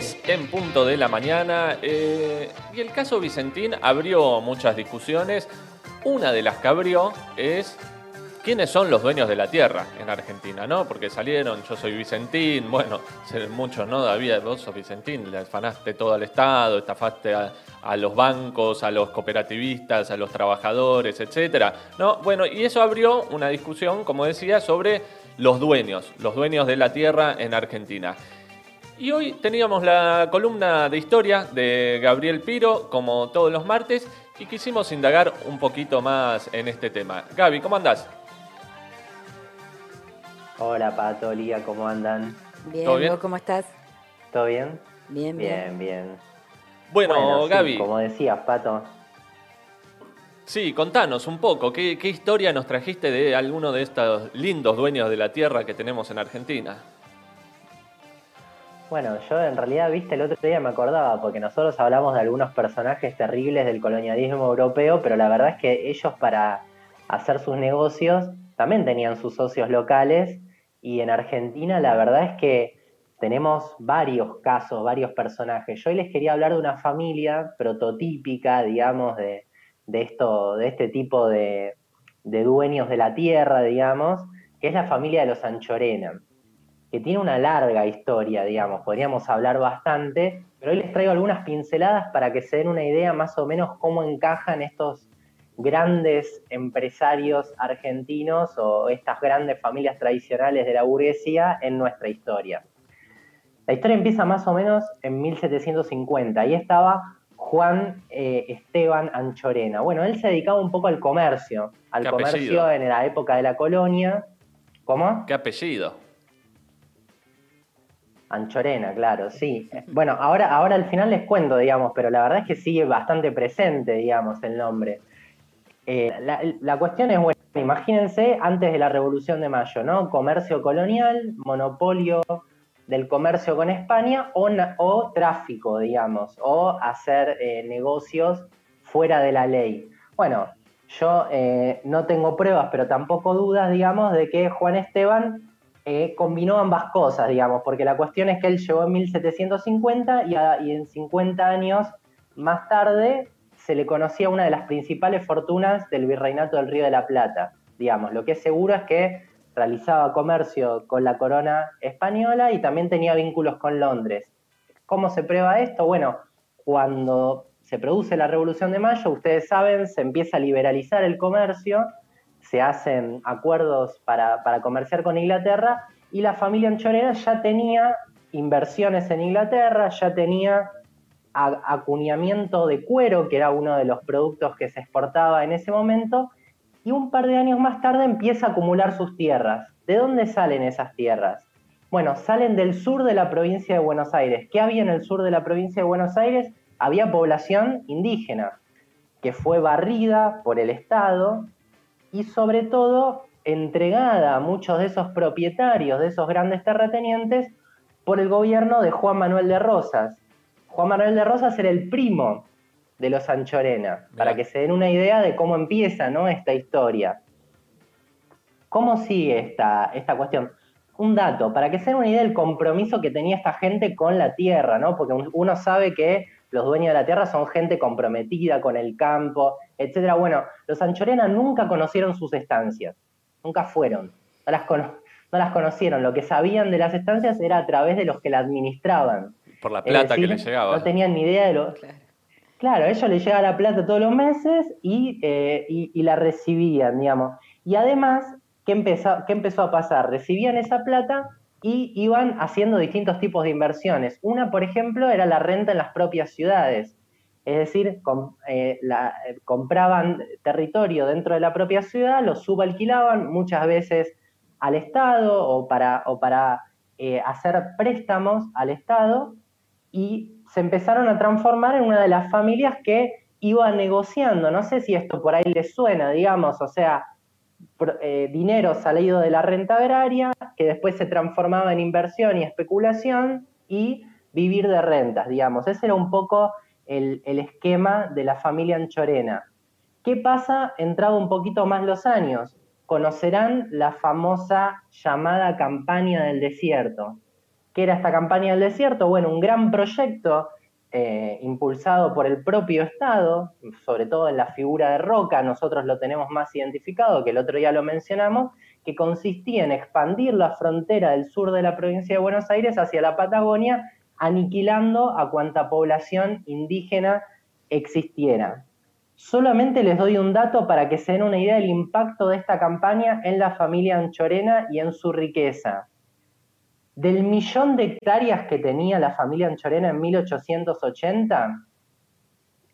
10 en punto de la mañana eh, y el caso Vicentín abrió muchas discusiones. Una de las que abrió es quiénes son los dueños de la tierra en Argentina, ¿no? Porque salieron, yo soy Vicentín, bueno, muchos, ¿no? David, vos sos Vicentín, le afanaste todo al Estado, estafaste a, a, los bancos, a los cooperativistas, a los trabajadores, etcétera, ¿no? Bueno, y eso abrió una discusión, como decía, sobre los dueños, los dueños de la tierra en Argentina. Y hoy teníamos la columna de historia de Gabriel Piro, como todos los martes, y quisimos indagar un poquito más en este tema. Gaby, ¿cómo andás? Hola Pato, Lía, ¿cómo andan? Bien, ¿Todo bien? ¿cómo estás? ¿Todo bien? Bien, bien. Bien, Bueno, Gaby. como decías, Pato. Sí, contanos un poco, ¿qué, ¿qué historia nos trajiste de alguno de estos lindos dueños de la tierra que tenemos en Argentina? Bueno, yo en realidad, viste, el otro día me acordaba, porque nosotros hablamos de algunos personajes terribles del colonialismo europeo, pero la verdad es que ellos para hacer sus negocios también tenían sus socios locales y en Argentina la verdad es que tenemos varios casos, varios personajes. Yo hoy les quería hablar de una familia prototípica, digamos, de, esto, de este tipo de, de dueños de la tierra, digamos, que es la familia de los Anchorena que tiene una larga historia, digamos, podríamos hablar bastante, pero hoy les traigo algunas pinceladas para que se den una idea más o menos cómo encajan estos grandes empresarios argentinos o estas grandes familias tradicionales de la burguesía en nuestra historia. La historia empieza más o menos en 1750. Ahí estaba Juan eh, Esteban Anchorena. Bueno, él se dedicaba un poco al comercio, al comercio en la época de la colonia. ¿Cómo? ¿Qué apellido? Anchorena, claro, sí. Bueno, ahora, ahora al final les cuento, digamos, pero la verdad es que sigue bastante presente, digamos, el nombre. Eh, la, cuestión es, bueno, imagínense antes de la Revolución de Mayo, ¿no? Comercio colonial, monopolio del comercio con España o, o tráfico, digamos, o hacer eh, negocios fuera de la ley. Bueno, yo eh, no tengo pruebas, pero tampoco dudas, digamos, de que Juan Esteban eh, combinó ambas cosas, digamos, porque la cuestión es que él llegó en 1750 y, en 50 años más tarde se le conocía una de las principales fortunas del virreinato del Río de la Plata, digamos. Lo que es seguro es que realizaba comercio con la corona española y también tenía vínculos con Londres. ¿Cómo se prueba esto? Bueno, cuando se produce la Revolución de Mayo, ustedes saben, se empieza a liberalizar el comercio se hacen acuerdos para, comerciar con Inglaterra y la familia Anchorena ya tenía inversiones en Inglaterra, ya tenía acuñamiento de cuero, que era uno de los productos que se exportaba en ese momento, y un par de años más tarde empieza a acumular sus tierras. ¿De dónde salen esas tierras? Bueno, salen del sur de la provincia de Buenos Aires. ¿Qué había en el sur de la provincia de Buenos Aires? Había población indígena, que fue barrida por el Estado y sobre todo entregada a muchos de esos propietarios, de esos grandes terratenientes, por el gobierno de Juan Manuel de Rosas. Juan Manuel de Rosas era el primo de los Anchorena, para que se den una idea de cómo empieza ¿no? esta historia. ¿Cómo sigue esta, esta cuestión? Un dato, para que se den una idea del compromiso que tenía esta gente con la tierra, ¿no? porque uno sabe que los dueños de la tierra son gente comprometida con el campo, etcétera. Bueno, los Anchorena nunca conocieron sus estancias, nunca fueron, no las, no las conocieron. Lo que sabían de las estancias era a través de los que la administraban. Por la plata que les llegaba. No tenían ni idea de lo. Claro, a ellos les llegaba la plata todos los meses y, eh, y, la recibían, digamos. Y además, ¿qué empezó, ¿qué empezó a pasar? Recibían esa plata y iban haciendo distintos tipos de inversiones. Una, por ejemplo, era la renta en las propias ciudades. Es decir, eh, eh, compraban territorio dentro de la propia ciudad, lo subalquilaban muchas veces al Estado o para, o para eh, hacer préstamos al Estado y se empezaron a transformar en una de las familias que iba negociando. No sé si esto por ahí les suena, digamos, o sea, eh, dinero salido de la renta agraria, que después se transformaba en inversión y especulación, y vivir de rentas, digamos. Ese era un poco el, esquema de la familia Anchorena. ¿Qué pasa entrado un poquito más los años? Conocerán la famosa llamada campaña del desierto. ¿Qué era esta campaña del desierto? Bueno, un gran proyecto eh, impulsado por el propio Estado, sobre todo en la figura de Roca, nosotros lo tenemos más identificado, que el otro día lo mencionamos, que consistía en expandir la frontera del sur de la provincia de Buenos Aires hacia la Patagonia, aniquilando a cuanta población indígena existiera. Solamente les doy un dato para que se den una idea del impacto de esta campaña en la familia Anchorena y en su riqueza. Del millón de hectáreas que tenía la familia Anchorena en 1880,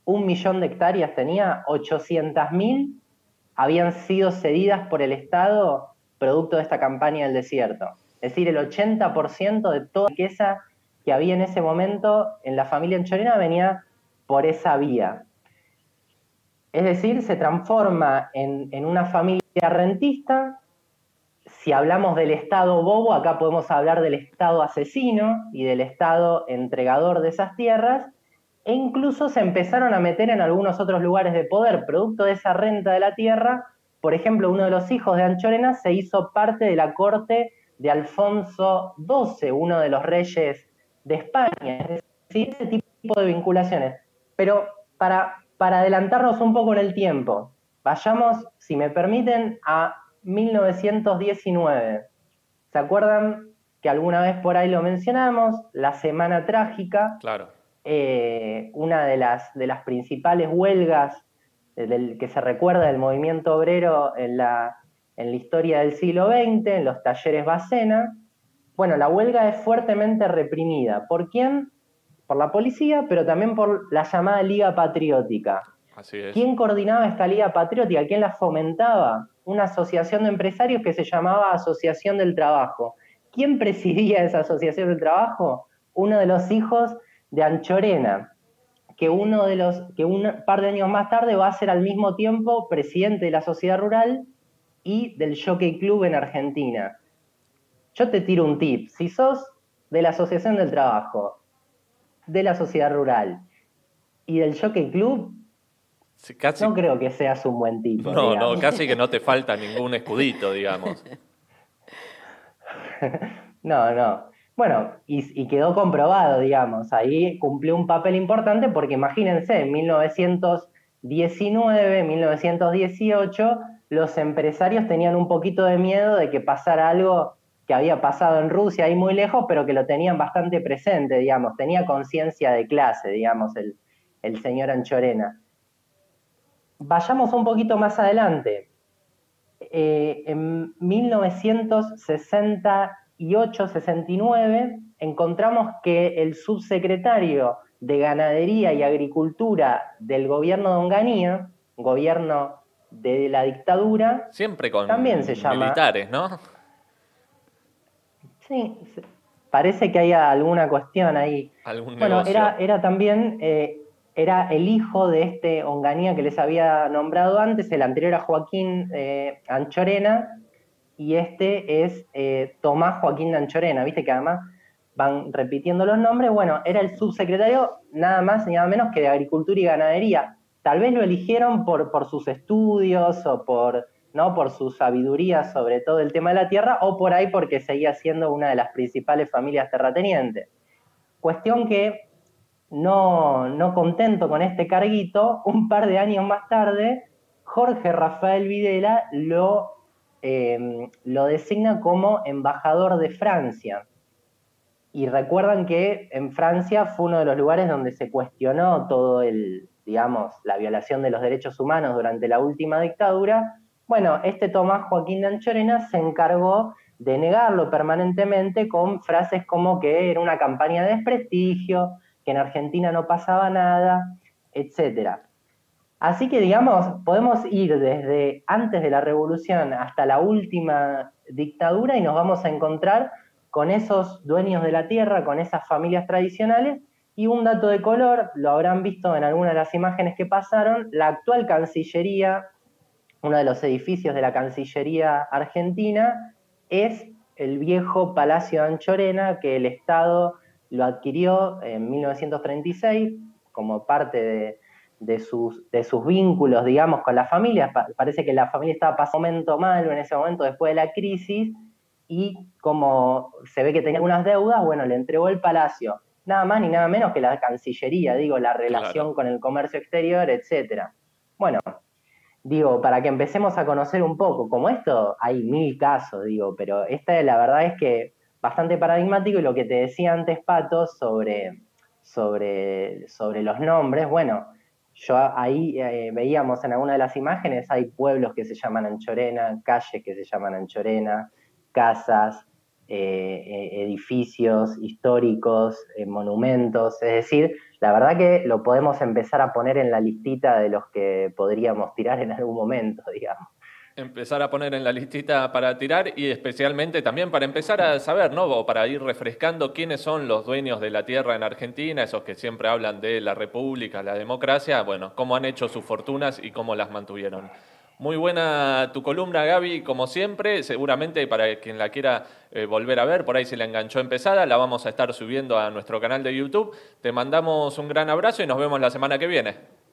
un millón de hectáreas tenía, 800.000 habían sido cedidas por el Estado producto de esta campaña del desierto. Es decir, el 80% de toda la riqueza que había en ese momento en la familia Anchorena venía por esa vía. Es decir, se transforma en, en una familia rentista. Si hablamos del Estado bobo, acá podemos hablar del Estado asesino y del Estado entregador de esas tierras, e incluso se empezaron a meter en algunos otros lugares de poder, producto de esa renta de la tierra, por ejemplo, uno de los hijos de Anchorena se hizo parte de la corte de Alfonso XII, uno de los reyes de España. Es decir, ese tipo de vinculaciones. Pero para, para adelantarnos un poco en el tiempo, vayamos, si me permiten, a 1919. ¿Se acuerdan que alguna vez por ahí lo mencionamos? La Semana Trágica. Claro. Eh, una de las, de las principales huelgas del que se recuerda del movimiento obrero en la, en la historia del siglo XX, en los talleres Bacena. Bueno, la huelga es fuertemente reprimida. ¿Por quién? Por la policía, pero también por la llamada Liga Patriótica. Así es. ¿Quién coordinaba esta Liga Patriótica? ¿Quién la fomentaba? Una asociación de empresarios que se llamaba Asociación del Trabajo. ¿Quién presidía esa Asociación del Trabajo? Uno de los hijos de Anchorena, que uno de los, que un par de años más tarde va a ser al mismo tiempo presidente de la sociedad rural y del Jockey Club en Argentina. Yo te tiro un tip, si sos de la Asociación del Trabajo, de la sociedad rural y del Jockey Club, no creo que seas un buen tipo. No, no, casi que no te falta ningún escudito, digamos. no, no. Bueno, y, quedó comprobado, digamos, ahí cumplió un papel importante porque imagínense, en 1919, 1918, los empresarios tenían un poquito de miedo de que pasara algo que había pasado en Rusia ahí muy lejos, pero que lo tenían bastante presente, digamos, tenía conciencia de clase, digamos, el, el señor Anchorena. Vayamos un poquito más adelante. Eh, en 1960 y 869 encontramos que el subsecretario de Ganadería y Agricultura del gobierno de Onganía, gobierno de la dictadura, siempre con también se llama, militares, ¿no? Sí, parece que hay alguna cuestión ahí. bueno, era, era también eh, era el hijo de este Onganía que les había nombrado antes, el anterior a Joaquín eh, Anchorena, y este es eh, Tomás Joaquín Anchorena, viste que además van repitiendo los nombres. Bueno, era el subsecretario nada más ni nada menos que de Agricultura y Ganadería. Tal vez lo eligieron por, por sus estudios o por, ¿no? por su sabiduría sobre todo el tema de la tierra o por ahí porque seguía siendo una de las principales familias terratenientes. Cuestión que no, no contento con este carguito, un par de años más tarde, Jorge Rafael Videla lo Em, lo designa como embajador de Francia. Y recuerdan que en Francia fue uno de los lugares donde se cuestionó todo el, digamos, la violación de los derechos humanos durante la última dictadura. Bueno, este Tomás Joaquín de Anchorena se encargó de negarlo permanentemente con frases como que era una campaña de desprestigio, que en Argentina no pasaba nada, etcétera. Así que, digamos, podemos ir desde antes de la revolución hasta la última dictadura y nos vamos a encontrar con esos dueños de la tierra, con esas familias tradicionales. Y un dato de color, lo habrán visto en alguna de las imágenes que pasaron, la actual Cancillería, uno de los edificios de la Cancillería argentina, es el viejo Palacio Anchorena que el Estado lo adquirió en 1936 como parte de, de sus, de sus vínculos, digamos, con la familia. parece que la familia estaba pasando un momento malo en ese momento después de la crisis y como se ve que tenía algunas deudas, bueno, le entregó el palacio. Nada más ni nada menos que la Cancillería, digo, la relación con el comercio exterior, etcétera. Bueno, digo, para que empecemos a conocer un poco, como esto hay mil casos, digo, pero esta la verdad es que bastante paradigmático y lo que te decía antes, Pato, sobre, sobre, sobre los nombres, bueno, yo ahí eh, veíamos en alguna de las imágenes, hay pueblos que se llaman Anchorena, calles que se llaman Anchorena, casas, eh, eh, edificios históricos, monumentos, es decir, la verdad que lo podemos empezar a poner en la listita de los que podríamos tirar en algún momento, digamos. Empezar a poner en la listita para tirar y especialmente también para empezar a saber, ¿no? O para ir refrescando quiénes son los dueños de la tierra en Argentina, esos que siempre hablan de la república, la democracia, bueno, cómo han hecho sus fortunas y cómo las mantuvieron. Muy buena tu columna, Gaby, como siempre. Seguramente para quien la quiera eh, volver a ver, por ahí se la enganchó empezada, la vamos a estar subiendo a nuestro canal de YouTube. Te mandamos un gran abrazo y nos vemos la semana que viene.